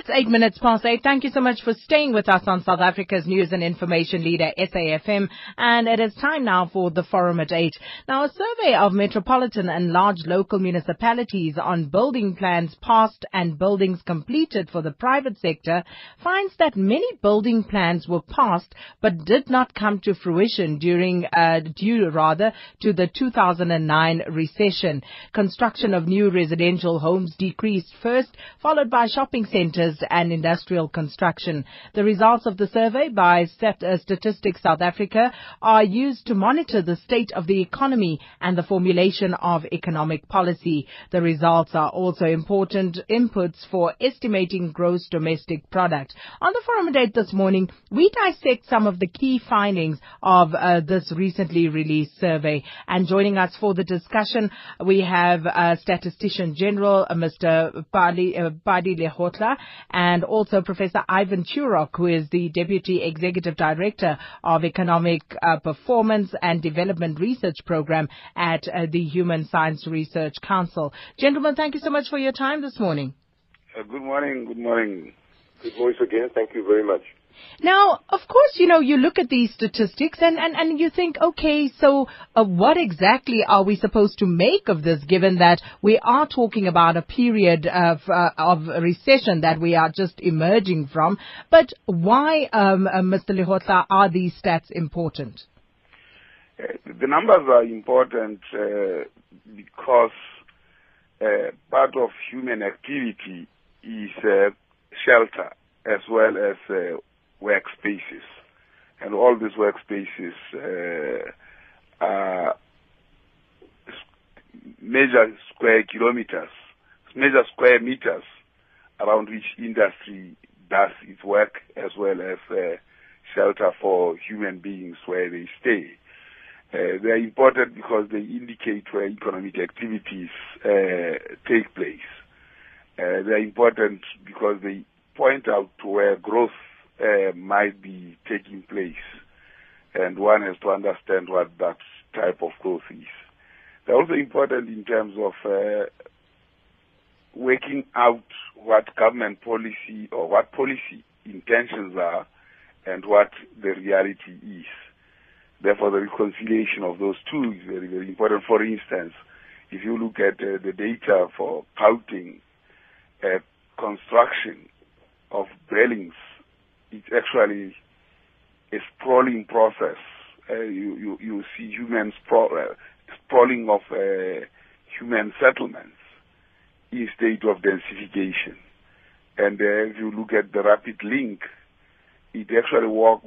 It's eight minutes past eight. Thank you so much for staying with us on South Africa's news and information leader, SAFM. And it is time now for the forum at eight. Now, a survey of metropolitan and large local municipalities on building plans passed and buildings completed for the private sector finds that many building plans were passed but did not come to fruition during, uh, due rather to the 2009 recession. Construction of new residential homes decreased first, followed by shopping centers and industrial construction. The results of the survey by uh, Statistics South Africa are used to monitor the state of the economy and the formulation of economic policy. The results are also important inputs for estimating gross domestic product. On the forum date this morning, we dissect some of the key findings of uh, this recently released survey. And joining us for the discussion, we have uh, Statistician General uh, Mr. Uh, Lehohla and also Professor Ivan Turok, who is the Deputy Executive Director of Economic uh, Performance and Development Research Program at uh, the Human Science Research Council. Gentlemen, thank you so much for your time this morning. Uh, good morning. Good morning. Good voice again. Thank you very much. Now, of course, you know, you look at these statistics and, and, and you think, okay, so uh, what exactly are we supposed to make of this given that we are talking about a period of, uh, of recession that we are just emerging from? But why, um, uh, Mr. Lehohla, are these stats important? Uh, the numbers are important uh, because uh, part of human activity is shelter as well as workspaces. And all these workspaces uh, are measure square kilometers, measure square meters around which industry does its work as well as uh, shelter for human beings where they stay. Uh, they are important because they indicate where economic activities uh, take place. Uh, they are important because they point out to where growth uh, might be taking place. And one has to understand what that type of growth is. They're also important in terms of uh, working out what government policy or what policy intentions are and what the reality is. Therefore, the reconciliation of those two is very, very important. For instance, if you look at uh, the data for counting uh, construction of dwellings it's actually a sprawling process. Uh, you, you, you see human sprawl, uh, sprawling of uh, human settlements in state of densification. And uh, if you look at the rapid link, it actually walk,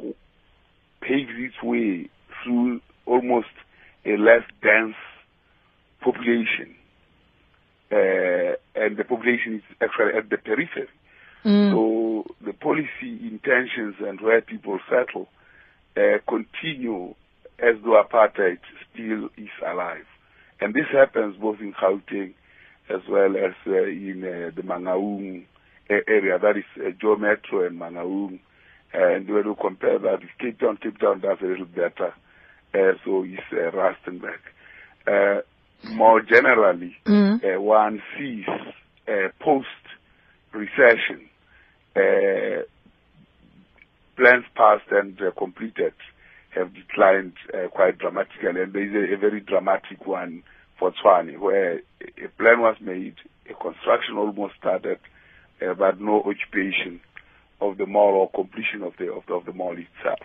paves its way through almost a less dense population. Uh, and the population is actually at the periphery. Mm. So the policy intentions and where people settle uh, continue as though apartheid still is alive. And this happens both in Gauteng as well as uh, in uh, the Mangaung area, that is uh, Joe Metro and Mangaung. And when you compare that with Cape Town, Cape Town does a little better. Uh, so is uh, Rustenburg. Uh, more generally, mm. uh, one sees uh, post-recession uh, plans passed and uh, completed have declined uh, quite dramatically, and there is a, a, very dramatic one for Tshwane, where a plan was made, a construction almost started, uh, but no occupation of the mall or completion of the of the, of the mall itself.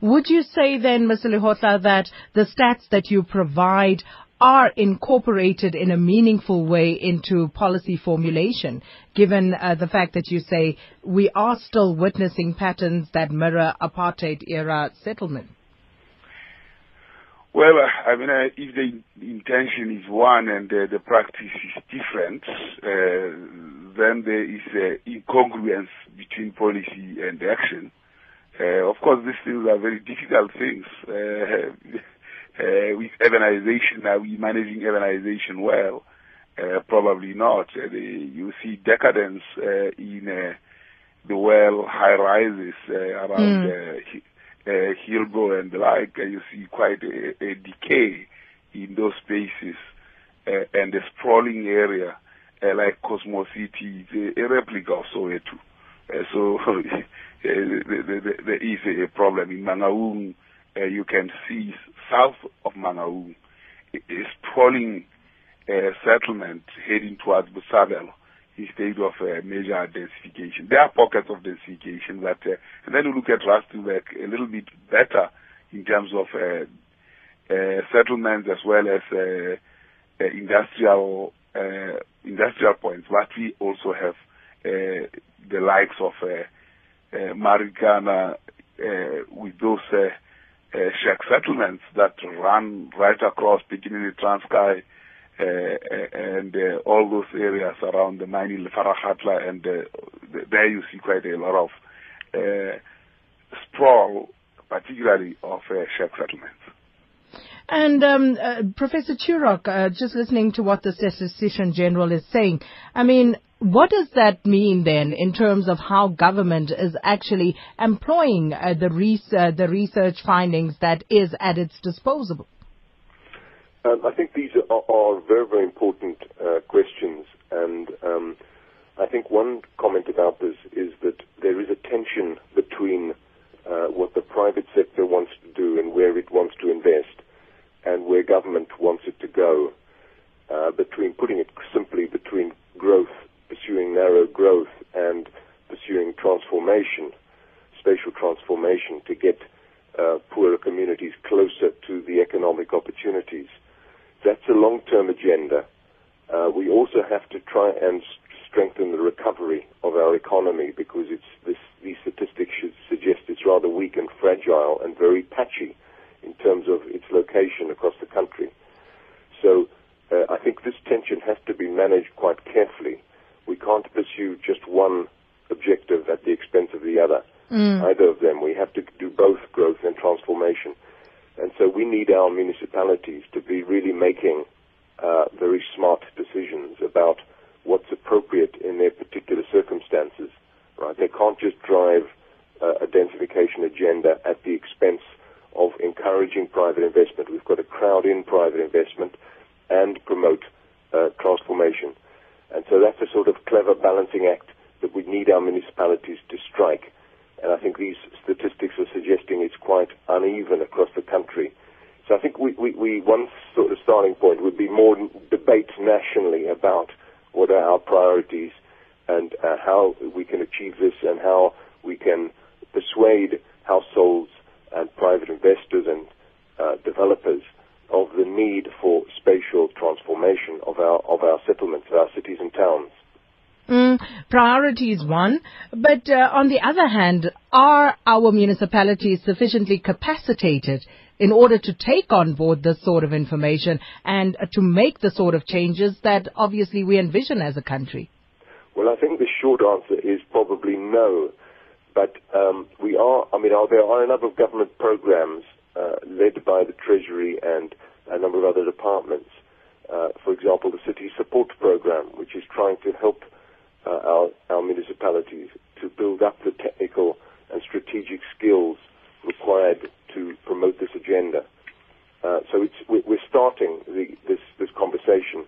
Would you say then, Mr. Lehohla, that the stats that you provide are incorporated in a meaningful way into policy formulation, given uh, the fact that you say we are still witnessing patterns that mirror apartheid era settlement? Well, I mean, uh, if the intention is one and uh, the practice is different, uh, then there is uh, incongruence between policy and action. Uh, of course, these things are very difficult things. Uh, with urbanization, are we managing urbanization well? Uh, probably not. Uh, the, you see decadence uh, in uh, the well high rises uh, around mm. uh, Hillbrow and the like. you see quite a, a, decay in those spaces. and the sprawling area like Cosmo City, is a replica of Soweto. so there is a problem in Mangaung. you can see south of Mangaung a sprawling settlement heading towards Botshabelo instead of uh, major densification. There are pockets of densification, but uh, and then you look at Rustenburg a little bit better in terms of uh, uh settlements as well as uh, uh, industrial industrial points. But we also have the likes of Marikana with those shack settlements that run right across, beginning in Transkei, uh, and uh, all those areas around the mining Faraghatla, and uh, there you see quite a lot of sprawl, particularly of shack settlements. And um, uh, Professor Turok, uh, just listening to what the Statistician General is saying, I mean, what does that mean then in terms of how government is actually employing uh, the, res- the research findings that is at its disposal? Um, I think these are, are very, very important uh, questions, and um, I think one comment about this is that there is a tension between uh, what the private sector wants to do and where it wants to invest, and where government wants it to go. Uh, between putting it simply between growth, pursuing narrow growth, and pursuing transformation, spatial transformation to get uh, poorer communities closer to the economic opportunities. That's a long-term agenda. Uh, we also have to try and strengthen the recovery of our economy because this, these statistics suggest it's rather weak and fragile and very patchy in terms of its location across the country. So uh, I think this tension has to be managed quite carefully. We can't pursue just one objective at the expense of the other. Mm. Either of them. We have to do both growth and transformation. And so we need our municipalities to be really making uh, very smart decisions about what's appropriate in their particular circumstances. Right? They can't just drive uh, a densification agenda at the expense of encouraging private investment. We've got to crowd in private investment and promote uh, transformation. And so that's a sort of clever balancing act that we need our municipalities to strike and I think these statistics are suggesting it's quite uneven across the country. So I think we, we, we one sort of starting point would be more debate nationally about what are our priorities and uh, how we can achieve this and how we can persuade households and private investors and uh, developers of the need for spatial transformation of our of our settlements, of our cities and towns. Mm, priority is one, but uh, on the other hand, are our municipalities sufficiently capacitated in order to take on board this sort of information and uh, to make the sort of changes that obviously we envision as a country? Well, I think the short answer is probably no. But um, we are, I mean, are, there are a number of government programs uh, led by the Treasury and a number of other departments. Uh, for example, the City Support Program, which is trying to help uh, our, our municipalities to build up the technical and strategic skills required to promote this agenda. Uh, so we're starting the, this, this conversation,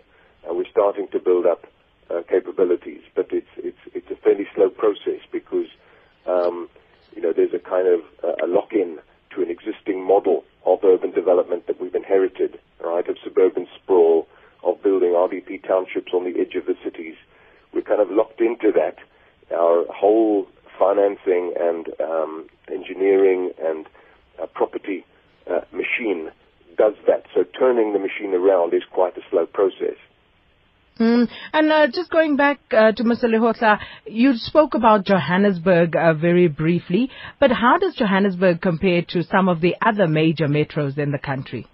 and we're starting to build up uh, capabilities, but it's, it's, it's a fairly slow process because um, you know, there's a kind of uh, a lock-in to an existing model of urban development that we've inherited, right, of suburban sprawl, of building RDP townships on the edge of the cities, we're kind of locked into that. Our whole financing and um, engineering and uh, property uh, machine does that. So turning the machine around is quite a slow process. Mm. And uh, just going back uh, to Mr. Lehohla, you spoke about Johannesburg uh, very briefly, but how does Johannesburg compare to some of the other major metros in the country?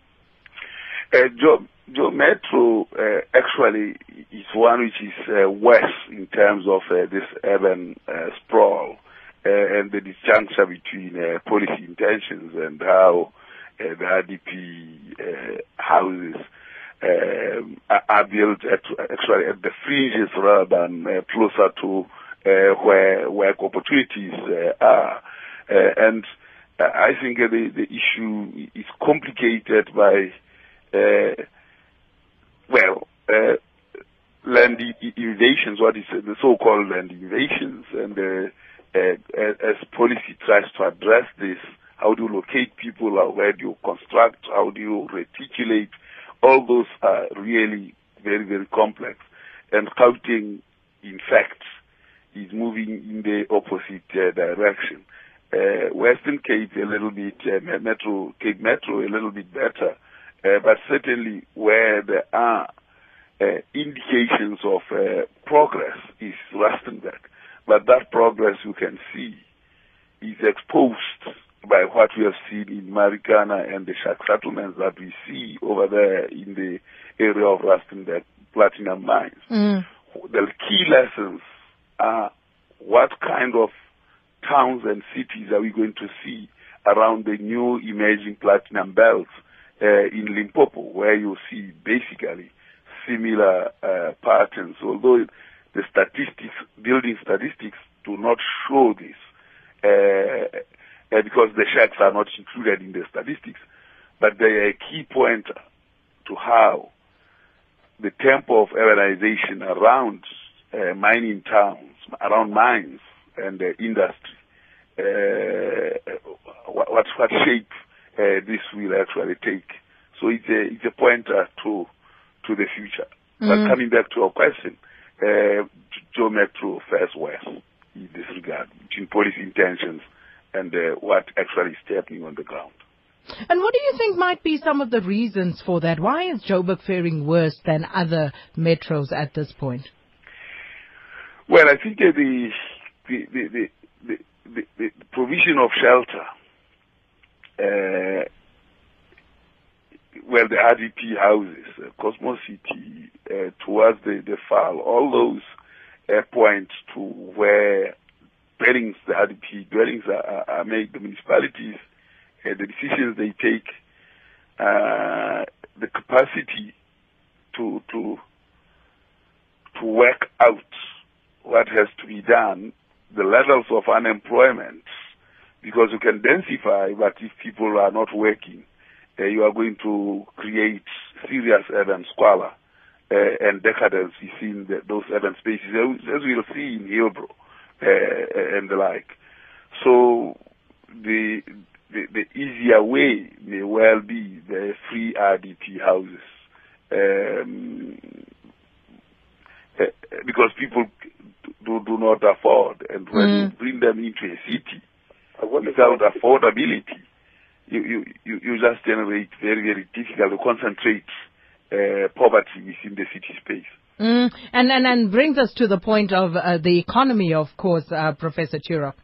Uh, Joe, Joe Metro uh, actually is one which is uh, worse in terms of uh, this urban sprawl and the disjuncture between policy intentions and how the RDP houses Uh, are built at, actually at the fringes rather than uh, closer to uh, where where opportunities are. and I think the, the issue is complicated by uh, well, land invasions, what is the so-called land invasions, and uh, uh, as policy tries to address this, how do you locate people, where do you construct, how do you reticulate, all those are really very, very complex. And Gauteng, in fact, is moving in the opposite uh, direction. Uh, Western Cape a little bit, uh, Metro Cape Metro a little bit better, uh, but certainly where there are uh, indications of uh, progress is Rustenburg. But that progress you can see is exposed by what we have seen in Marikana and the shack settlements that we see over there in the area of Rustenburg platinum mines. Mm. The key lessons are what kind of towns and cities are we going to see around the new emerging platinum belts uh, in Limpopo, where you see basically similar uh, patterns, although the statistics, building statistics, do not show this uh, uh, because the shacks are not included in the statistics. But they are a key point to how the tempo of urbanization around uh, mining towns, around mines and uh, industry, uh, what, what shape uh, this will actually take. So it's a, it's a pointer to, to the future. Mm. But coming back to your question, uh, Joe Metro fares well in this regard between policy intentions and uh, what actually is happening on the ground. And what do you think might be some of the reasons for that? Why is Joburg faring worse than other metros at this point? Well, I think uh, the, the, the, the, the, the provision of shelter, uh, well, the RDP houses, uh, Cosmos City, uh, towards the, the FAL, all those uh, point to where dwellings, the RDP dwellings are, are made, the municipalities, uh, the decisions they take, uh, the capacity to, to, to work out what has to be done, the levels of unemployment, because you can densify, but if people are not working, uh, you are going to create serious urban squalor uh, and decadence within the, those urban spaces, as we'll see in Hillbrow uh, and the like. So the, the, the easier way may well be the free RDP houses. Um, uh, because people do, do not afford, and when Mm. you bring them into a city I wonder if without affordability, you, you, you, you just generate very, very difficult to concentrate uh, poverty within the city space. Mm. And, and, and brings us to the point of uh, the economy, of course, uh, Professor Turok.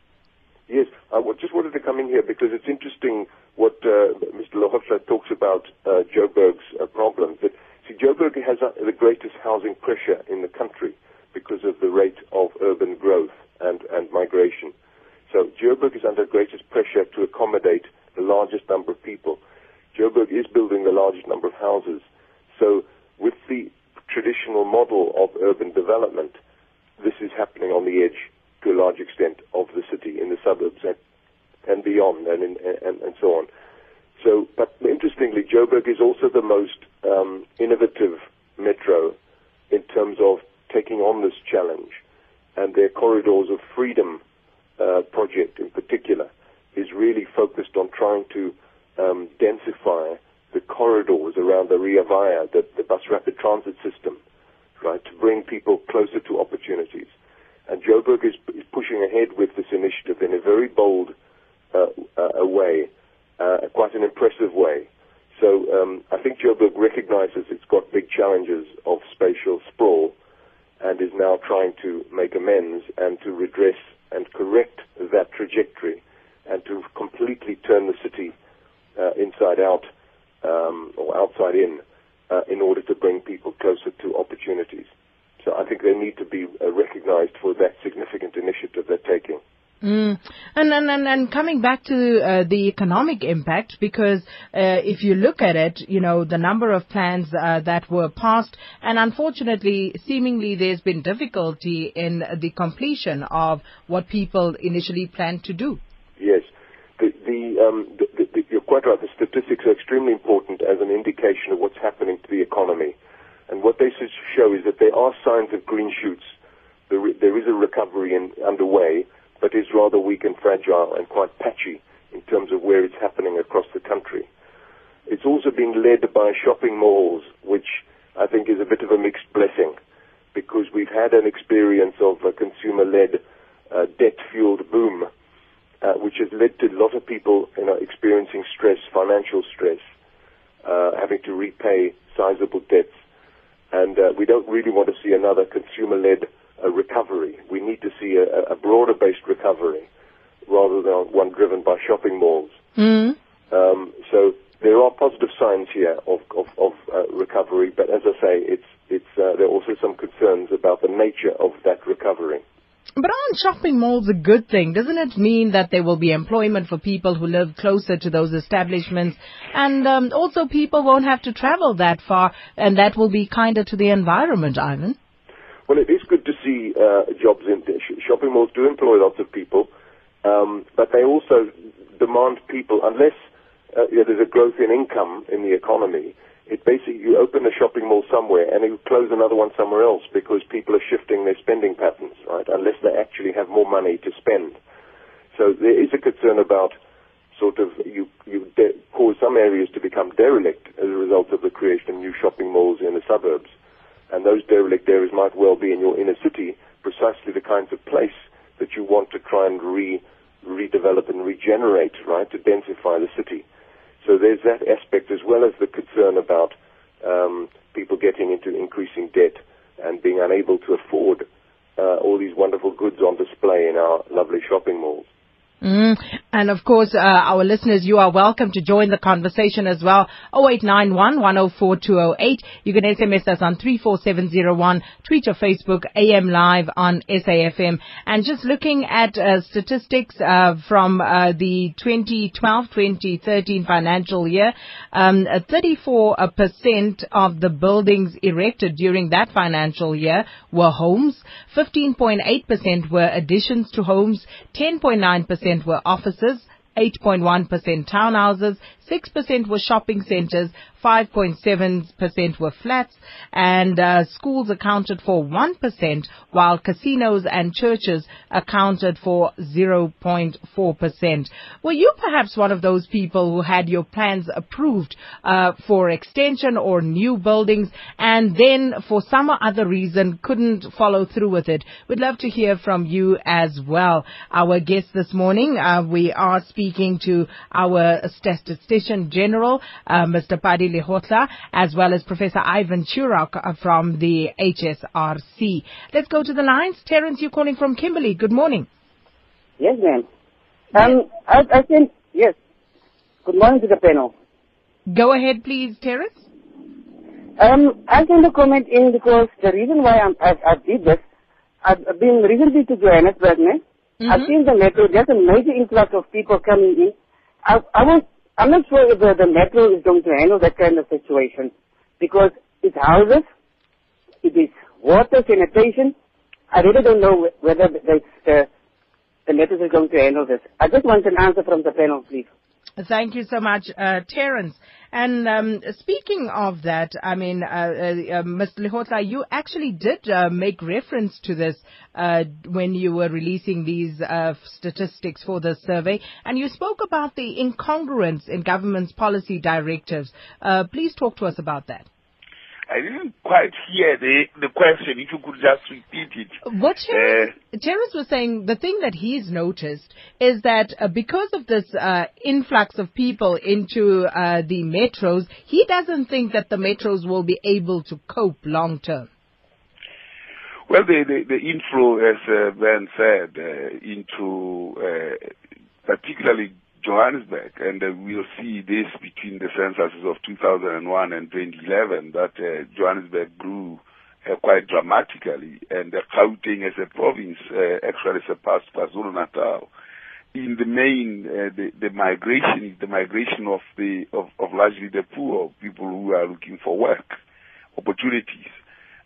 Yes, I just wanted to come in here because it's interesting what uh, Mr. Lehohla talks about uh, Joburg's uh, problems. That, see, Joburg has uh, the greatest housing pressure in the country because of the rate of urban growth and, and migration. So Joburg is under greatest pressure to accommodate the largest number of people. Joburg is building the largest number of houses. So with the traditional model of urban development, this is happening on the edge to a large extent of the city in the suburbs and, and beyond and, in, and, and so on. So, but interestingly, Joburg is also the most um, innovative metro in terms of taking on this challenge. And their corridors of freedom uh, project in particular is really focused on trying to um, densify the corridors around the Rea Vaya, the, bus rapid transit system, right, to bring people closer to opportunities. And Joburg is, is pushing ahead with this initiative in a very bold uh, uh, way, uh, quite an impressive way. So um, I think Joburg recognizes it's got big challenges of spatial sprawl and is now trying to make amends and to redress and correct that trajectory and to completely turn the city uh, inside out um, or outside in uh, in order to bring people closer to opportunities. So I think they need to be uh, recognized for that significant initiative they're taking. Mm. And, and, and, and coming back to uh, the economic impact, because uh, if you look at it, you know, the number of plans uh, that were passed, and unfortunately, seemingly there's been difficulty in the completion of what people initially planned to do. Yes, the, the, um, the, the, the, you're quite right. The statistics are extremely important as an indication of what's happening to the economy. And what they show is that there are signs of green shoots. There, there is a recovery in, underway, but is rather weak and fragile and quite patchy in terms of where it's happening across the country. It's also being led by shopping malls, which I think is a bit of a mixed blessing because we've had an experience of a consumer-led uh, debt-fueled boom, uh, which has led to a lot of people you know, experiencing stress, financial stress, uh, having to repay sizable debts. And uh, we don't really want to see another consumer-led uh, recovery. We need to see a, a broader-based recovery rather than one driven by shopping malls. Mm. Um, so there are positive signs here of, of, of uh, recovery, but as I say, it's, it's, uh, there are also some concerns about the nature of that recovery. But aren't shopping malls a good thing? Doesn't it mean that there will be employment for people who live closer to those establishments? And um, also people won't have to travel that far, and that will be kinder to the environment, Ivan. Well, it is good to see uh, jobs in sh- shopping malls do employ lots of people, um, but they also demand people, unless uh, you know, there's a growth in income in the economy, it basically you open a shopping mall somewhere and you close another one somewhere else because people are shifting their spending patterns, right? Unless they actually have more money to spend. So there is a concern about sort of you you de- cause some areas to become derelict as a result of the creation of new shopping malls in the suburbs, and those derelict areas might well be in your inner city, precisely the kinds of place that you want to try and re redevelop and regenerate, right, to densify the city. So there's that aspect as well as the concern about um, people getting into increasing debt and being unable to afford uh, all these wonderful goods on display in our lovely shopping malls. Mm. And of course, uh, our listeners, you are welcome to join the conversation as well. 0891 104 208. You can SMS us on 34701. Tweet or Facebook AM Live on SAFM. And just looking at uh, statistics uh, from uh, the 2012-2013 financial year, um, 34% of the buildings erected during that financial year were homes. 15.8% were additions to homes. 10.9% were offices, services 8.1% townhouses, 6% were shopping centers, 5.7% were flats, and uh, schools accounted for 1%, while casinos and churches accounted for 0.4%. Were you perhaps one of those people who had your plans approved uh, for extension or new buildings, and then for some other reason couldn't follow through with it? We'd love to hear from you as well. Our guest this morning, uh, we are speaking to our statistician general, uh, Mr. Pali Lehohla, as well as Professor Ivan Turok uh, from the HSRC. Let's go to the lines. Terence, you're calling from Kimberley. Good morning. Yes, ma'am. Um, I, I think, yes. Good morning to the panel. Go ahead, please, Terence. Um, I want to comment in because the reason why I'm, I, I did this, I've I've been recently to Johannesburg, man. I've mm-hmm. seen the metro. There's a major influx of people coming in. I, I want, I'm not sure if the, the metro is going to handle that kind of situation because it's houses, it is water, sanitation. I really don't know whether the, the, the metro is going to handle this. I just want an answer from the panel, please. Thank you so much, uh, Terence. And um, speaking of that, I mean, uh, uh, uh, Mr. Lehohla, you actually did uh, make reference to this uh, when you were releasing these uh, statistics for the survey, and you spoke about the incongruence in government's policy directives. Uh, please talk to us about that. I didn't quite hear the, the question. If you could just repeat it. What Terence, Terence was saying, the thing that he's noticed is that uh, because of this uh, influx of people into uh, the metros, he doesn't think that the metros will be able to cope long term. Well, the, the, the inflow, as uh, Ben said, uh, into uh, particularly Johannesburg, and uh, we'll see this between the censuses of 2001 and 2011, that uh, Johannesburg grew uh, quite dramatically, and uh, Gauteng as a province uh, actually surpassed KwaZulu-Natal. In the main, uh, the, the migration is the migration of the of, of largely the poor people who are looking for work opportunities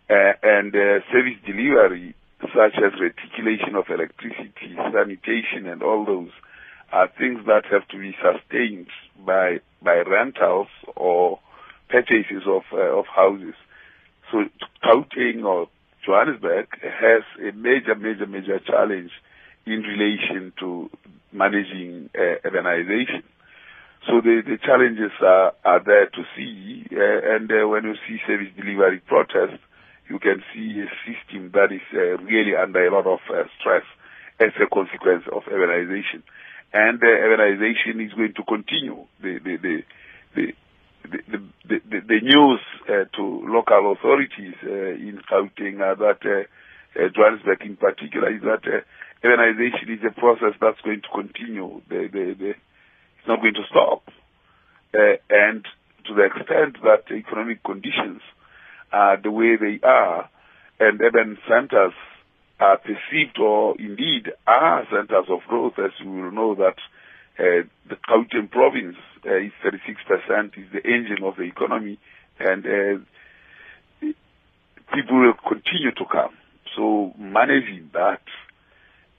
uh, and service delivery, such as reticulation of electricity, sanitation, and all those, are things that have to be sustained by by rentals or purchases of uh, of houses. So Gauteng or Johannesburg has a major, major, major challenge in relation to managing uh, urbanization. So the, the challenges are, are there to see, uh, and uh, when you see service delivery protests, you can see a system that is uh, really under a lot of uh, stress as a consequence of urbanization. And uh, urbanization is going to continue. The, the, the, the the, the, the, the news uh, to local authorities uh, in Gauteng are that uh, uh, Johannesburg in particular is that uh, urbanization is a process that's going to continue. The, the, the, it's not going to stop. Uh, and to the extent that economic conditions are the way they are, and urban centers are perceived or indeed are centers of growth, as you will know that uh, the Gauteng province uh, is 36%, is the engine of the economy, and uh, people will continue to come. So managing that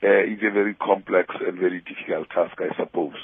uh, is a very complex and very difficult task, I suppose.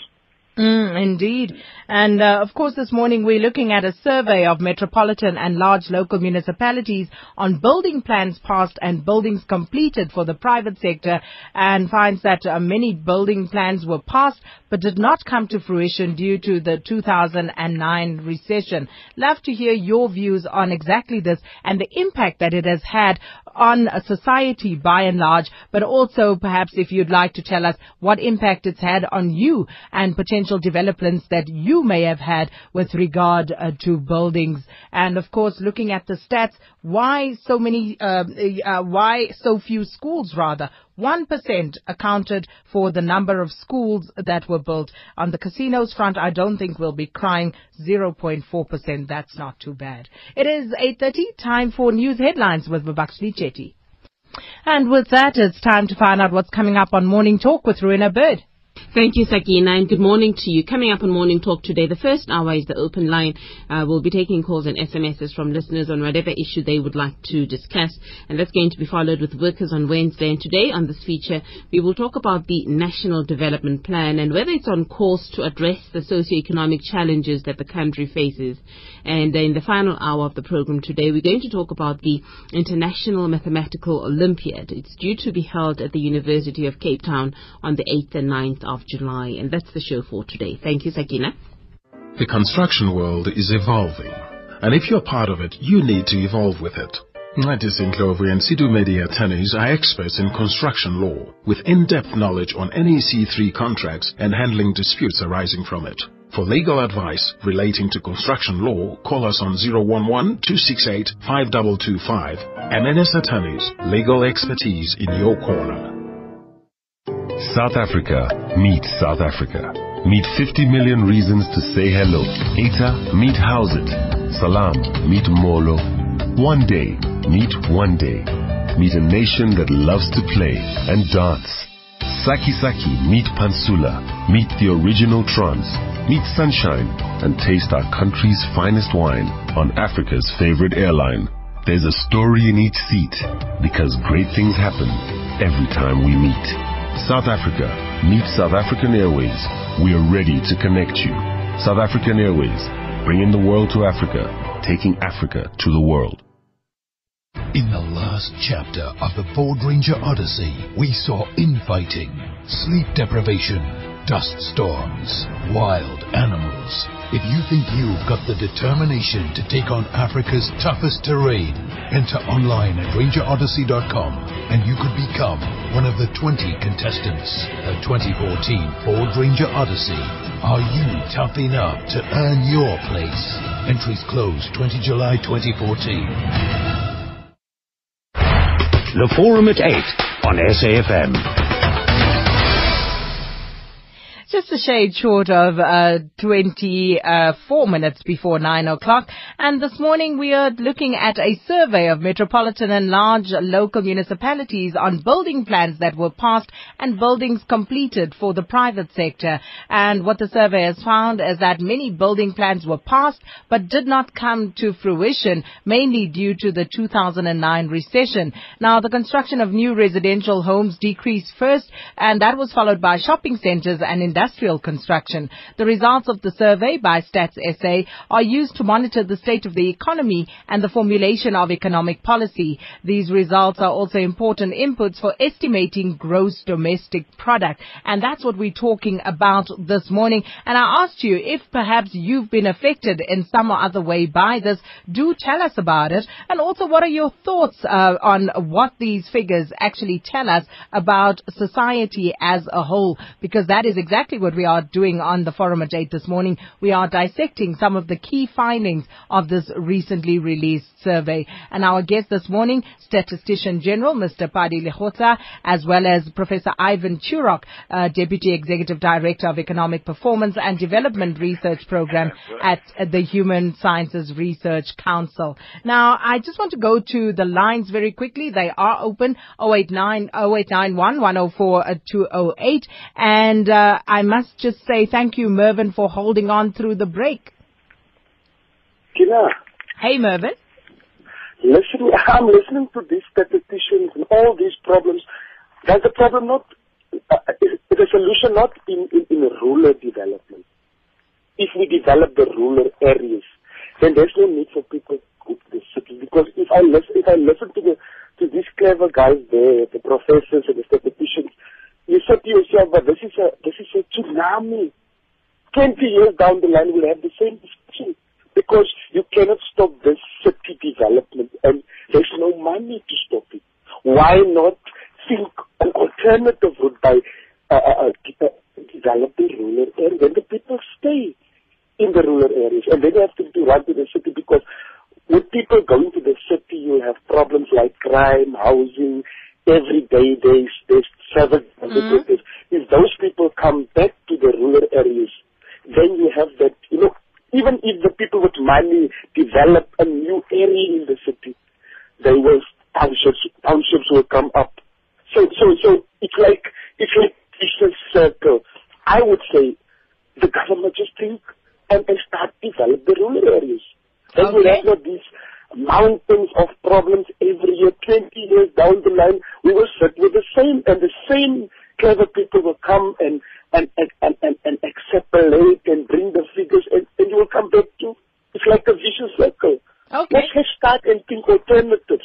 Mm, indeed. And uh, of course, this morning we're looking at a survey of metropolitan and large local municipalities on building plans passed and buildings completed for the private sector and finds that uh, many building plans were passed but did not come to fruition due to the 2009 recession. Love to hear your views on exactly this and the impact that it has had on society by and large, but also perhaps if you'd like to tell us what impact it's had on you and potential developments that you may have had with regard uh, to buildings. And of course, looking at the stats, why so many, uh, uh, why so few schools rather? 1% accounted for the number of schools that were built. On the casinos front, I don't think we'll be crying 0.4%. That's not too bad. It is 8.30, time for news headlines with Babakshli Chetty. And with that, it's time to find out what's coming up on Morning Talk with Ruina Bird. Thank you, Sakina, and good morning to you. Coming up on Morning Talk today, the first hour is the open line. Uh, we'll be taking calls and SMSs from listeners on whatever issue they would like to discuss, and that's going to be followed with workers on Wednesday. And today on this feature, we will talk about the National Development Plan and whether it's on course to address the socio-economic challenges that the country faces. And in the final hour of the program today, we're going to talk about the International Mathematical Olympiad. It's due to be held at the University of Cape Town on the 8th and 9th of July. And that's the show for today. Thank you, Sakina. The construction world is evolving. And if you're part of it, you need to evolve with it. Mncedisi Ndlovu and Sedumedi attorneys are experts in construction law with in-depth knowledge on NEC 3 contracts and handling disputes arising from it. For legal advice relating to construction law, call us on 011-268-5225. MNS Attorneys, legal expertise in your corner. South Africa meet South Africa. Meet 50 million reasons to say hello. Eta, meet Howzit. Salam, meet Molo. One day, meet one day. Meet a nation that loves to play and dance. Saki Saki, meet Pantsula. Meet the original trance. Meet Sunshine and taste our country's finest wine on Africa's favorite airline. There's a story in each seat because great things happen every time we meet. South Africa, meet South African Airways. We are ready to connect you. South African Airways, bringing the world to Africa, taking Africa to the world. In the last chapter of the Ford Ranger Odyssey, we saw infighting, sleep deprivation, dust storms, wild animals. If you think you've got the determination to take on Africa's toughest terrain, enter online at rangerodyssey.com and you could become one of the 20 contestants. The 2014 Ford Ranger Odyssey. Are you tough enough to earn your place? Entries close 20 July 2014. The Forum at 8 on SAFM. Just a shade short of uh, 24 minutes before 9 o'clock. And this morning we are looking at a survey of metropolitan and large local municipalities on building plans that were passed and buildings completed for the private sector. And what the survey has found is that many building plans were passed but did not come to fruition, mainly due to the 2009 recession. Now, the construction of new residential homes decreased first, and that was followed by shopping centers and industrial industrial construction. The results of the survey by Stats SA are used to monitor the state of the economy and the formulation of economic policy. These results are also important inputs for estimating gross domestic product. And that's what we're talking about this morning. And I asked you if perhaps you've been affected in some or other way by this. Do tell us about it. And also, what are your thoughts uh, on what these figures actually tell us about society as a whole? Because that is exactly what we are doing on the forum at 8 this morning. We are dissecting some of the key findings of this recently released survey. And our guest this morning, Statistician General, Mr. Pali Lekgotla, as well as Professor Ivan Turok, uh, Deputy Executive Director of Economic Performance and Development Research Program at the Human Sciences Research Council. Now, I just want to go to the lines very quickly. They are open 089 0891 104 208. And uh, I must just say thank you, Mervyn, for holding on through the break. Kina. Hey, Mervyn. Listen, I'm listening to these statisticians and all these problems. There's a problem not, uh, the solution not in, in, in rural development. If we develop the rural areas, then there's no need for people to the city. Because if I listen, if I listen to the to these clever guys there, the professors and the statisticians, you say to yourself, but this is a this is a tsunami. Twenty years down the line, we'll have the same discussion because you cannot stop this city development and there's no money to stop it. Why not think an alternative route by uh, uh, uh, developing rural areas? Then the people stay in the rural areas and then you have to, to run to the city because with people going to the city, you have problems like crime, housing, every day there's, there's service. Mm-hmm. If those people come back to the rural areas, then you have that, you know, even if the people with money develop a new area in the city, they will townships townships will come up. So so so it's like it's like vicious circle. I would say the government just think and, and start develop the rural areas. Then okay. we have not these mountains of problems every year. Twenty years down the line, we will sit with the same and the same clever people will come and and and and, and, and extrapolate and bring the figures, and, and you will come back to it's like a vicious circle. Okay. Let's, let's start and think alternatives.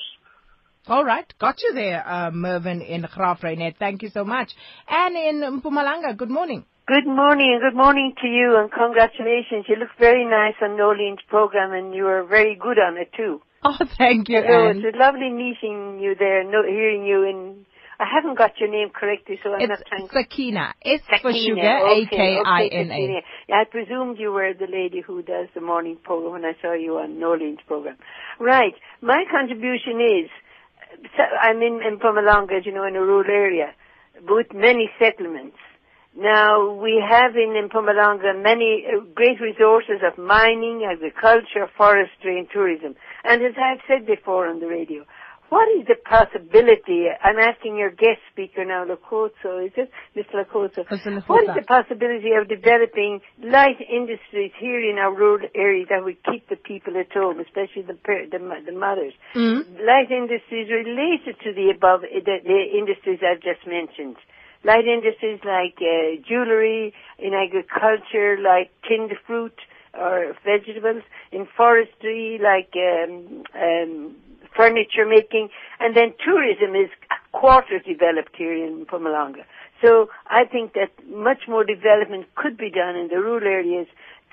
All right, got you there, uh, Mervyn in Graaff-Reinet. Thank you so much. And in Mpumalanga, good morning. Good morning, and good morning to you, and congratulations. You look very nice on Noeleen's program, and you are very good on it too. Oh, thank you, so Anne. It's lovely meeting you there, no, hearing you in I haven't got your name correctly, so I'm it's not trying. Sakina. S Sakina. for sugar. Okay, A K I N. Yeah, I presumed you were the lady who does the morning program when I saw you on Noeleen's program. Right. My contribution is, I'm in, in Mpumalanga, you know, in a rural area, with many settlements. Now, we have in Mpumalanga many uh, great resources of mining, agriculture, forestry, and tourism. And as I've said before on the radio, what is the possibility? I'm asking your guest speaker now, Lekgotla, is it? Mr. Lekgotla. What is the possibility of developing light industries here in our rural areas that would keep the people at home, especially the the, the mothers? Mm-hmm. Light industries related to the above, the, the industries I've just mentioned. Light industries like uh, jewelry, in agriculture, like tinned fruit or vegetables, in forestry, like um, um, furniture making, and then tourism is a quarter developed here in Mpumalanga. So I think that much more development could be done in the rural areas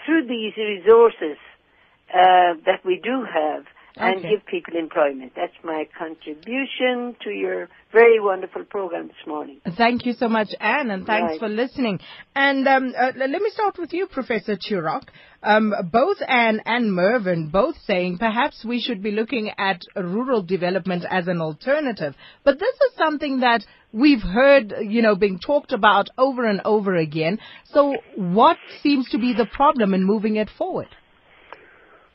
through these resources uh, that we do have and Okay. give people employment. That's my contribution to your very wonderful program this morning. Thank you so much, Anne, and thanks Right. for listening. And um, uh, let me start with you, Professor Turok. Um, both Anne and Mervyn both saying perhaps we should be looking at rural development as an alternative. But this is something that we've heard, you know, being talked about over and over again. So what seems to be the problem in moving it forward?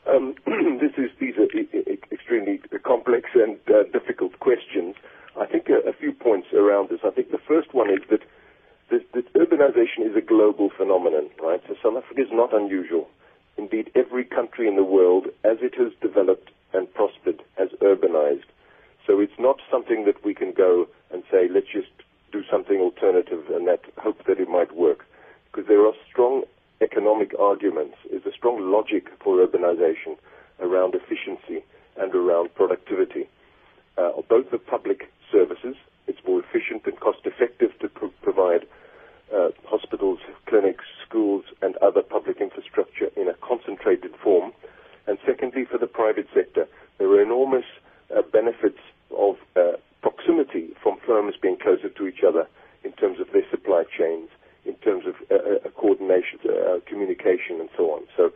Um, this is, these are extremely complex and uh, difficult questions. I think a, a few points around this. I think the first one is that urbanization is a global phenomenon, right? So South Africa is not unusual. Indeed, every country in the world, as it has developed and prospered, has urbanized. So it's not something that we can go and say, let's just do something alternative and that hope that it might work. because there are strong economic arguments, is a strong logic for urbanization around efficiency and around productivity uh, both the public services. It's more efficient and cost effective to pro- provide uh, hospitals, clinics, schools, and other public infrastructure in a concentrated form. And secondly, for the private sector, there are enormous uh, benefits of uh, proximity from firms being closer to each other in terms of their supply chains, in terms of uh, uh coordination, uh, communication, and so on. So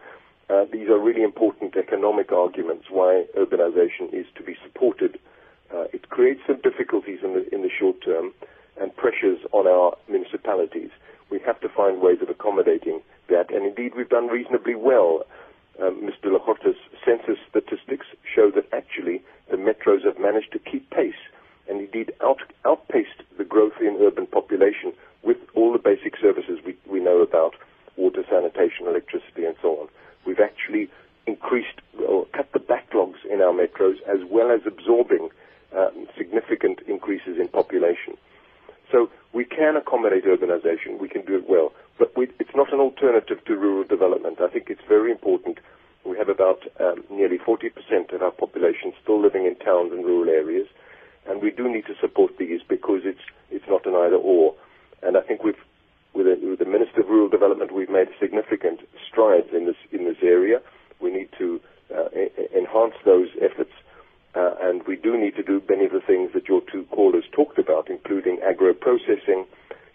uh, these are really important economic arguments why urbanization is to be supported. it creates some difficulties in the, in the short term and pressures on our municipalities. We have to find ways of accommodating that, and indeed we've done reasonably well. Um, Mr. Lehohla's census statistics show that actually the metros have managed to keep pace and indeed out, outpaced the growth in urban population with all the basic services we, we know about water, sanitation, electricity, and so on. We've actually increased or cut the backlogs in our metros as well as absorbing uh, significant increases in population. So we can accommodate urbanization, we can do it well, but we, it's not an alternative to rural development. I think it's very important. We have about um, nearly 40% of our population still living in towns and rural areas, and we do need to support these because it's it's not an either or. And I think we've with, a, with the Minister of Rural Development, we've made significant strides in this in this area. We need to uh, enhance those efforts uh, and we do need to do many of the things that your two callers talked about, including agro-processing,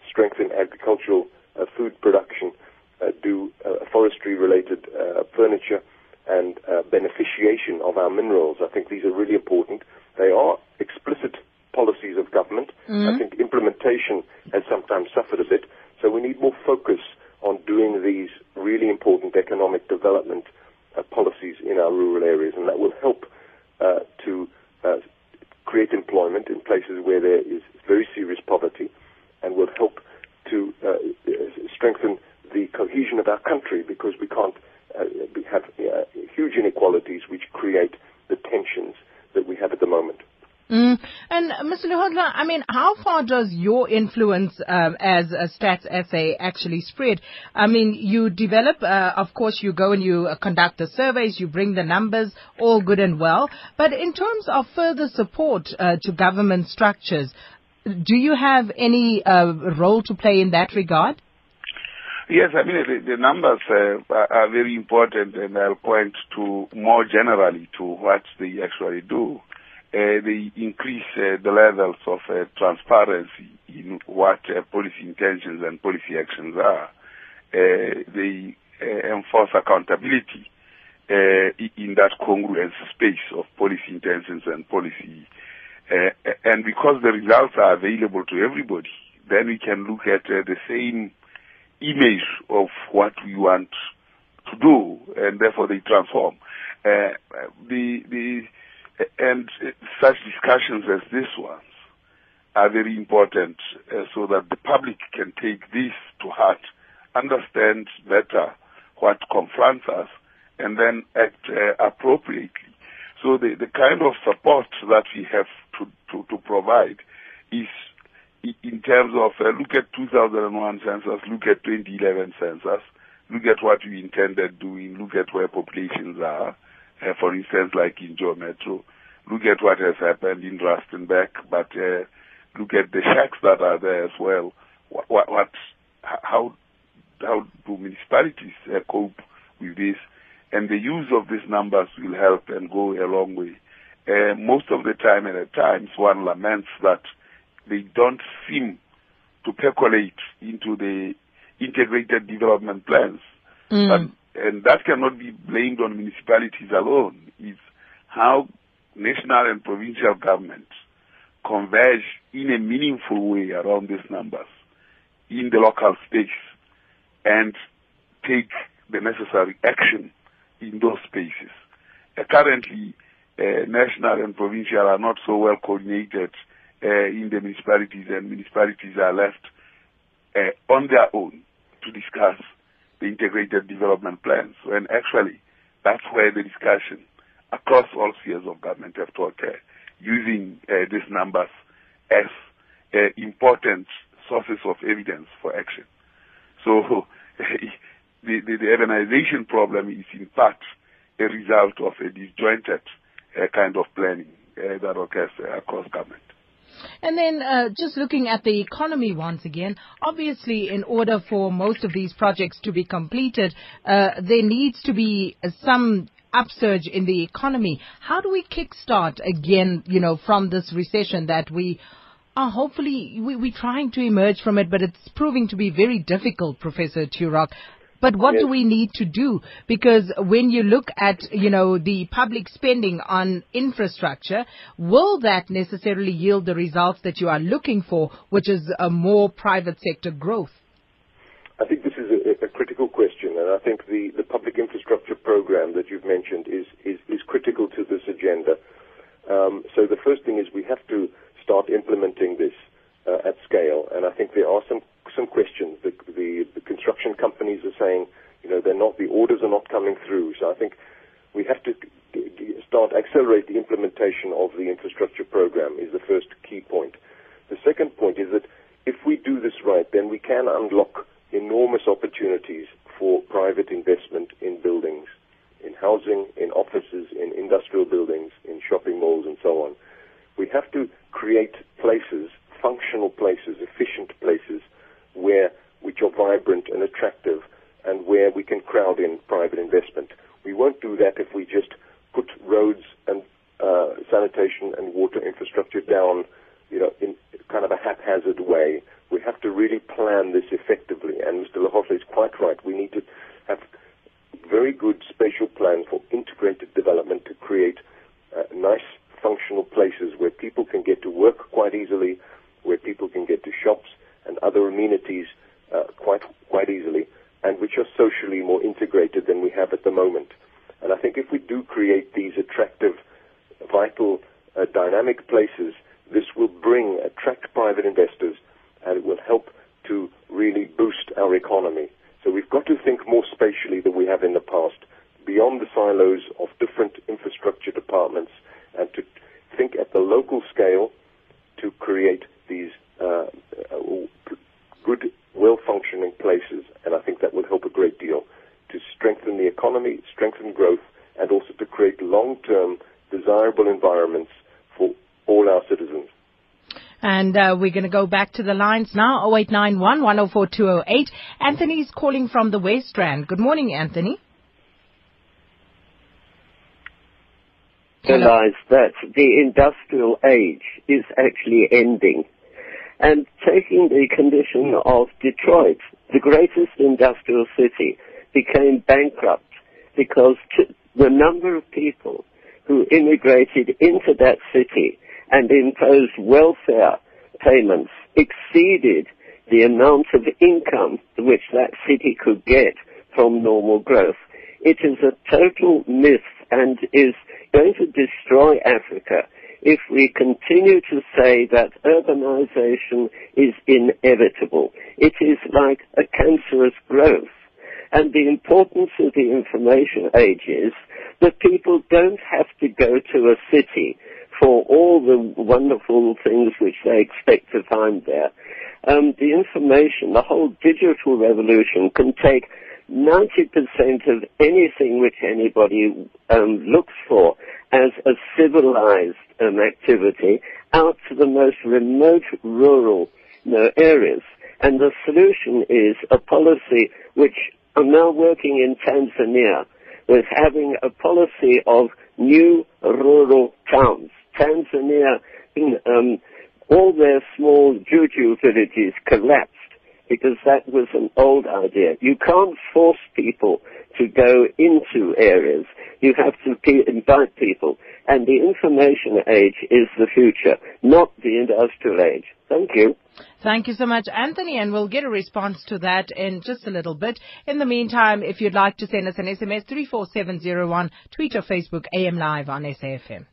strengthen agricultural uh, food production, uh, do uh, forestry-related uh, furniture, and beneficiation of our minerals. I think these are really important. They are explicit policies of government. Mm-hmm. I think implementation has sometimes suffered a bit. So we need more focus on doing these really important economic development policies in our rural areas, and that will help uh, to uh, create employment in places where there is very serious poverty and will help to uh, strengthen the cohesion of our country because we can't uh, have uh, huge inequalities which create the tensions that we have at the moment. Mm. And Mr. Lehohla, I mean, how far does your influence um, as a Stats SA actually spread? I mean, you develop, uh, of course, you go and you uh, conduct the surveys, you bring the numbers, all good and well. But in terms of further support uh, to government structures, do you have any uh, role to play in that regard? Yes, I mean, the, the numbers uh, are very important, and I'll point to more generally to what they actually do they increase uh, the levels of uh, transparency in what uh, policy intentions and policy actions are. Uh, they uh, enforce accountability in that congruence space of policy intentions and policy. and because the results are available to everybody, then we can look at the same image of what we want to do, and therefore they transform. the the and such discussions as this ones are very important uh, so that the public can take this to heart, understand better what confronts us, and then act uh, appropriately. So the, the kind of support that we have to, to, to provide is in terms of uh, look at 2001 census, look at 2011 census, look at what we intended doing, look at where populations are, uh, for instance, like in Joe Metro, look at what has happened in Rustenburg, but uh, look at the shacks that are there as well. What, what, what how, how do municipalities uh, cope with this? And the use of these numbers will help and go a long way. Uh, most of the time, and at times, one laments that they don't seem to percolate into the integrated development plans. Mm. And that cannot be blamed on municipalities alone. It's how national and provincial governments converge in a meaningful way around these numbers in the local space and take the necessary action in those spaces. Uh, currently, uh, national and provincial are not so well coordinated uh, in the municipalities, and municipalities are left uh, on their own to discuss the integrated development plans. And actually, that's where the discussion across all spheres of government have to occur, using uh, these numbers as uh, important sources of evidence for action. So the urbanization problem is in part a result of a disjointed uh, kind of planning uh, that occurs across government. And then uh, just looking at the economy once again, obviously in order for most of these projects to be completed, uh, there needs to be some upsurge in the economy. How do we kickstart again, you know, from this recession that we are hopefully, we, we're trying to emerge from it, but it's proving to be very difficult, Professor Turok. But what yes. do we need to do? Because when you look at, you know, the public spending on infrastructure, will that necessarily yield the results that you are looking for, which is a more private sector growth? I think this is a, a critical question, and I think the, the public infrastructure program that you've mentioned is, is, is critical to this agenda. Um, so the first thing is we have to start implementing this uh, at scale, and I think there are some some questions. The, the, the construction companies are saying, you know, they're not, the orders are not coming through. So I think we have to start accelerate the implementation of the infrastructure program is the first key point. The second point is that if we do this right, then we can unlock enormous opportunities for private investment in buildings, in housing, in offices, in industrial buildings, in shopping malls, and so on. We have to create places, functional places, efficient places where which are vibrant and attractive and where we can crowd in private investment. We won't do that if we just put roads and uh, sanitation and water infrastructure down, you know, in kind of a haphazard way. We have to really plan this effectively. And Mr. Lehohla is quite right. We need to have very good spatial plans for integrated development to create uh, nice functional places where people can get to work quite easily, where people can get to shops, and other amenities uh, quite quite easily, and which are socially more integrated than we have at the moment. And I think if we do create these attractive, vital, uh, dynamic places, this will bring attract private investors, and it will help to really boost our economy. So we've got to think more spatially than we have in the past, beyond the silos of different infrastructure departments, and to think at the local scale to create these uh, good, well-functioning places, and I think that would help a great deal to strengthen the economy, strengthen growth, and also to create long-term desirable environments for all our citizens. And uh, we're going to go back to the lines now, 0891 104 208. Anthony's calling from the West Rand. Good morning, Anthony. Realize that the industrial age is actually ending and taking the condition of Detroit, the greatest industrial city, became bankrupt because the number of people who immigrated into that city and imposed welfare payments exceeded the amount of income which that city could get from normal growth. It is a total myth and is going to destroy Africa if we continue to say that urbanization is inevitable. It is like a cancerous growth. And the importance of the information age is that people don't have to go to a city for all the wonderful things which they expect to find there. Um, the information, the whole digital revolution can take 90% of anything which anybody um, looks for as a civilized um, activity out to the most remote rural you know, areas. And the solution is a policy which I'm now working in Tanzania with having a policy of new rural towns. Tanzania, um, all their small juju villages collapsed because that was an old idea. You can't force people to go into areas. You have to invite people. And the information age is the future, not the industrial age. Thank you. Thank you so much, Anthony, and we'll get a response to that in just a little bit. In the meantime, if you'd like to send us an SMS, 34701, tweet or Facebook, AM Live on SAFM.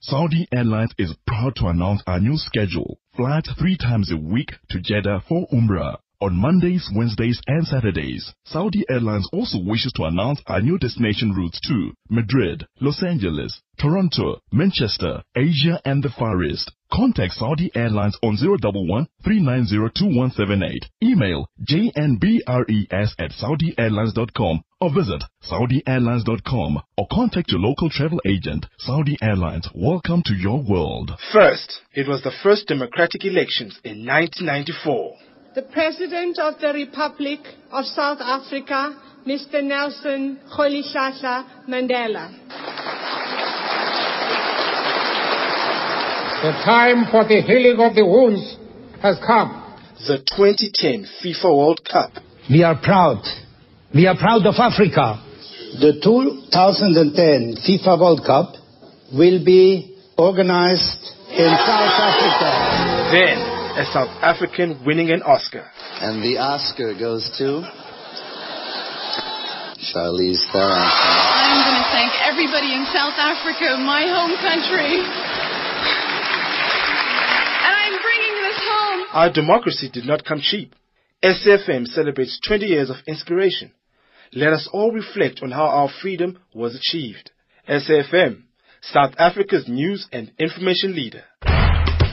Saudi Airlines is proud to announce a new schedule. Flights three times a week to Jeddah for Umrah. On Mondays, Wednesdays, and Saturdays. Saudi Airlines also wishes to announce our new destination routes to Madrid, Los Angeles, Toronto, Manchester, Asia, and the Far East. Contact Saudi Airlines on 011 390 Email jnbres at saudiairlines.com or visit saudiairlines.com or contact your local travel agent. Saudi Airlines, welcome to your world. First, it was the first democratic elections in 1994. The President of the Republic of South Africa, Mr. Nelson Rolihlahla Mandela. The time for the healing of the wounds has come. The 2010 FIFA World Cup. We are proud. We are proud of Africa. The 2010 FIFA World Cup will be organized in South Africa. Then, a South African winning an Oscar. And the Oscar goes to Charlize Theron. I'm going to thank everybody in South Africa, my home country. And I'm bringing this home. Our democracy did not come cheap. SFM celebrates 20 years of inspiration. Let us all reflect on how our freedom was achieved. SFM, South Africa's news and information leader.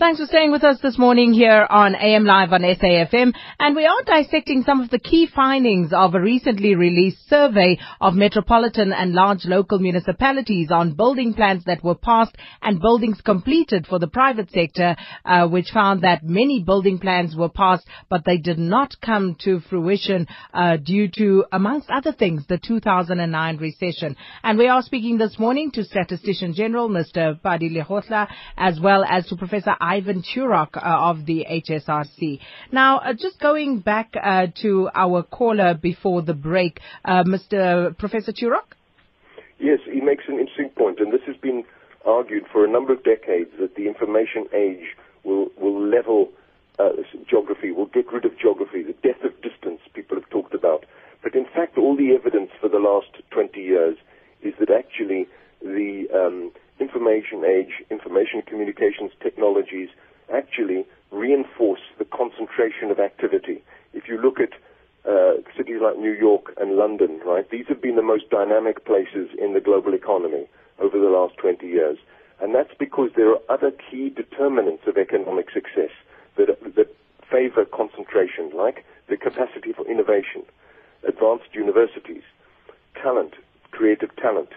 Thanks for staying with us this morning here on AM Live on SAFM. And we are dissecting some of the key findings of a recently released survey of metropolitan and large local municipalities on building plans that were passed and buildings completed for the private sector, uh, which found that many building plans were passed, but they did not come to fruition uh, due to, amongst other things, the 2009 recession. And we are speaking this morning to Statistician General, Mr. Pali Lehohla, as well as to Professor Ivan Turok uh, of the HSRC. Now, uh, just going back uh, to our caller before the break, uh, Mr. Professor Turok? Yes, he makes an interesting point, and this has been argued for a number of decades that the information age will, will level uh, geography, will get rid of geography, the death of distance people have talked about. But in fact, all the evidence for the last 20 years is that actually the um, information age, information communications technologies actually reinforce the concentration of activity. If you look at uh, cities like New York and London, right, these have been the most dynamic places in the global economy over the last 20 years. And that's because there are other key determinants of economic success that, that favor concentration, like the capacity for innovation, advanced universities, talent, creative talent,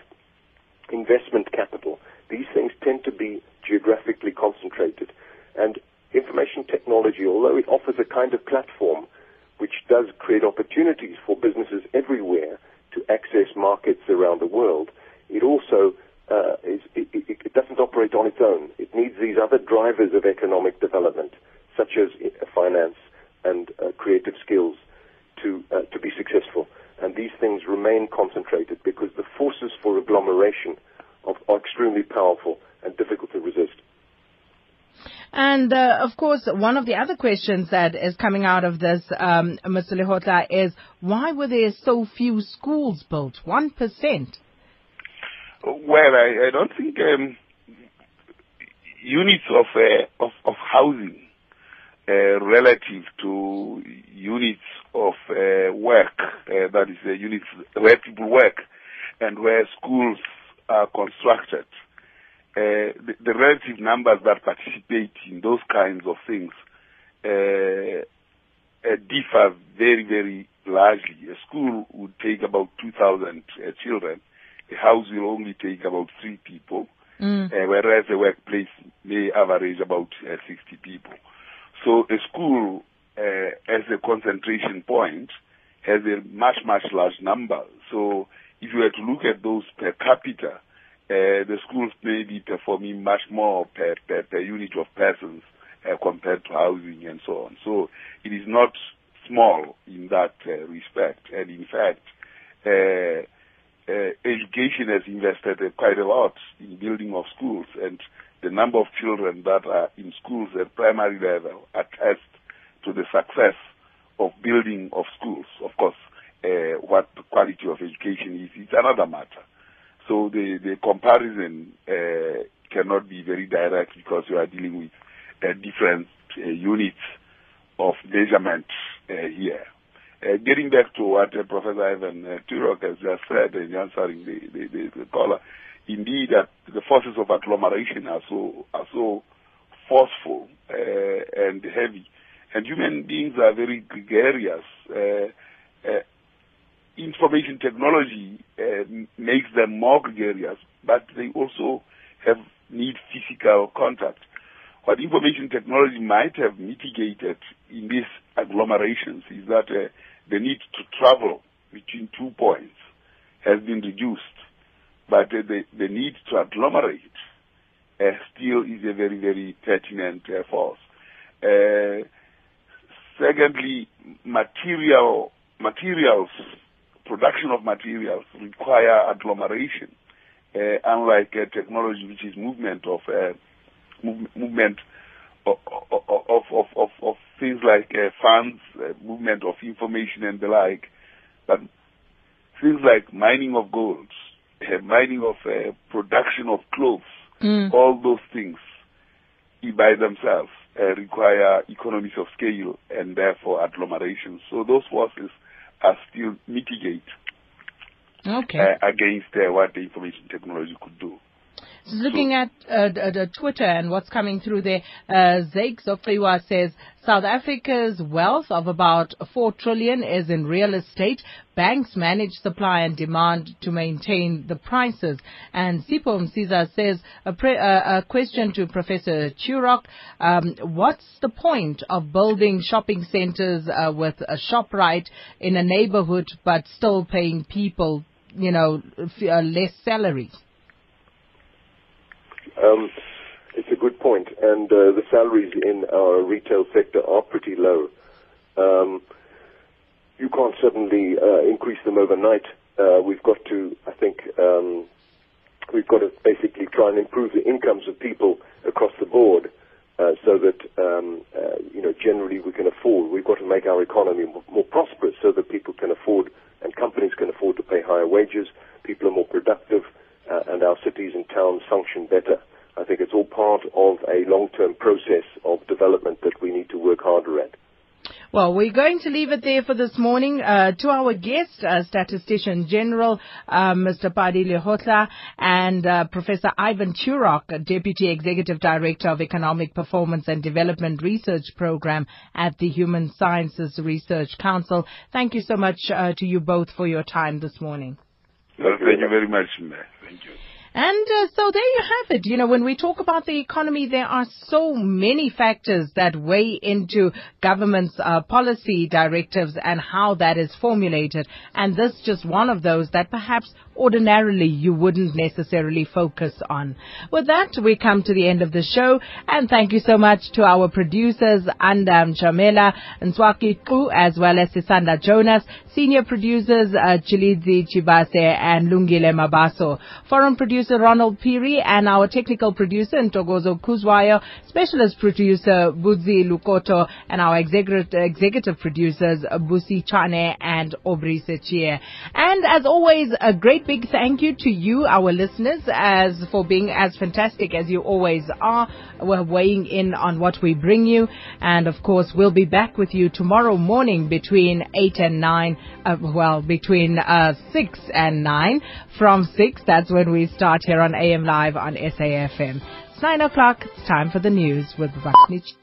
investment capital, these things tend to be geographically concentrated. And information technology, although it offers a kind of platform which does create opportunities for businesses everywhere to access markets around the world, it also uh, is, it, it, doesn't operate on its own. It needs these other drivers of economic development, such as uh, finance and uh, creative skills, to uh, to be successful. And these things remain concentrated because the forces for agglomeration extremely powerful and difficult to resist. And uh, of course, one of the other questions that is coming out of this, um, Mr. Lehohla, is why were there so few schools built? One percent. Well, I, I don't think um, units of, uh, of, of housing uh, relative to units of uh, work, uh, that is, uh, units where people work and where schools are constructed, uh, the, the, relative numbers that participate in those kinds of things uh, uh, differ very, very largely. A school would take about 2,000 children. A house will only take about three people, mm. whereas a workplace may average about 60 people. So a school, as a concentration point, has a much, much large number. So if you were to look at those per capita, uh, the schools may be performing much more per, per, per unit of persons uh, compared to housing and so on. So it is not small in that uh, respect. And in fact, education has invested quite a lot in building of schools and the number of children that are in schools at primary level attest to the success of building of schools. Of course, what the quality of education is, is another matter. So the, the comparison uh, cannot be very direct because you are dealing with uh, different uh, units of measurement uh, here. Uh, getting back to what uh, Professor Ivan uh, Turok has just said in answering the, the, the, the caller, indeed that the forces of agglomeration are so are so forceful and heavy, and human beings are very gregarious. Uh, information technology uh, makes them more gregarious, but they also have need physical contact. What information technology might have mitigated in these agglomerations is that uh, the need to travel between two points has been reduced, but uh, the, the need to agglomerate uh, still is a very, very pertinent uh, force. Uh, secondly, material materials, production of materials require agglomeration, uh, unlike uh, technology, which is movement of move, movement of, of, of, of, of things like uh, funds, uh, movement of information and the like. But things like mining of gold, uh, mining of uh, production of clothes, mm. all those things by themselves uh, require economies of scale and therefore agglomeration. So those forces are still mitigate okay. uh, against uh, what the information technology could do. Looking at uh, the Twitter and what's coming through there, uh, Zake Zofriwa says South Africa's wealth of about 4 trillion is in real estate. Banks manage supply and demand to maintain the prices. And Sipo Msiza says a, pre- uh, a question to Professor Turok. Um, what's the point of building shopping centers uh, with a ShopRite in a neighborhood but still paying people, you know, uh, less salaries? Um, it's a good point, and uh, the salaries in our retail sector are pretty low. Um, you can't suddenly uh, increase them overnight. Uh, we've got to, I think, um, we've got to basically try and improve the incomes of people across the board, uh, so that um, uh, you know generally we can afford. We've got to make our economy more, more prosperous, so that people can afford and companies can afford to pay higher wages. People are more productive uh, and our cities and towns function better. I think it's all part of a long-term process of development that we need to work harder at. Well, we're going to leave it there for this morning. Uh, to our guest, uh, Statistician General, uh, Mr. Pali Lehohla, and uh, Professor Ivan Turok, Deputy Executive Director of Economic Performance and Development Research Program at the Human Sciences Research Council. Thank you so much uh, to you both for your time this morning. Well, thank you very much, Mary. Thank you. And uh, so there you have it. You know, when we talk about the economy, there are so many factors that weigh into government's uh, policy directives and how that is formulated. And this just one of those that perhaps ordinarily you wouldn't necessarily focus on. With that, we come to the end of the show. And thank you so much to our producers, Andam Chamela, Nswaki Ku, as well as Sisanda Jonas, senior producers, uh, Chilidzi Chibase and Lungile Mabaso, foreign producer Ronald Peary, and our technical producer, Ntogozo Kuzwayo, specialist producer, Budzi Lukoto, and our executive, executive producers, Busi Chane and Aubrey Sechie. And as always, a great big thank you to you, our listeners, as for being as fantastic as you always are. We're weighing in on what we bring you. And of course, we'll be back with you tomorrow morning between 8 and 9, uh, well, between uh, 6 and 9. From 6, that's when we start here on AM Live on SAFM. It's 9 o'clock. It's time for the news with Vaknich.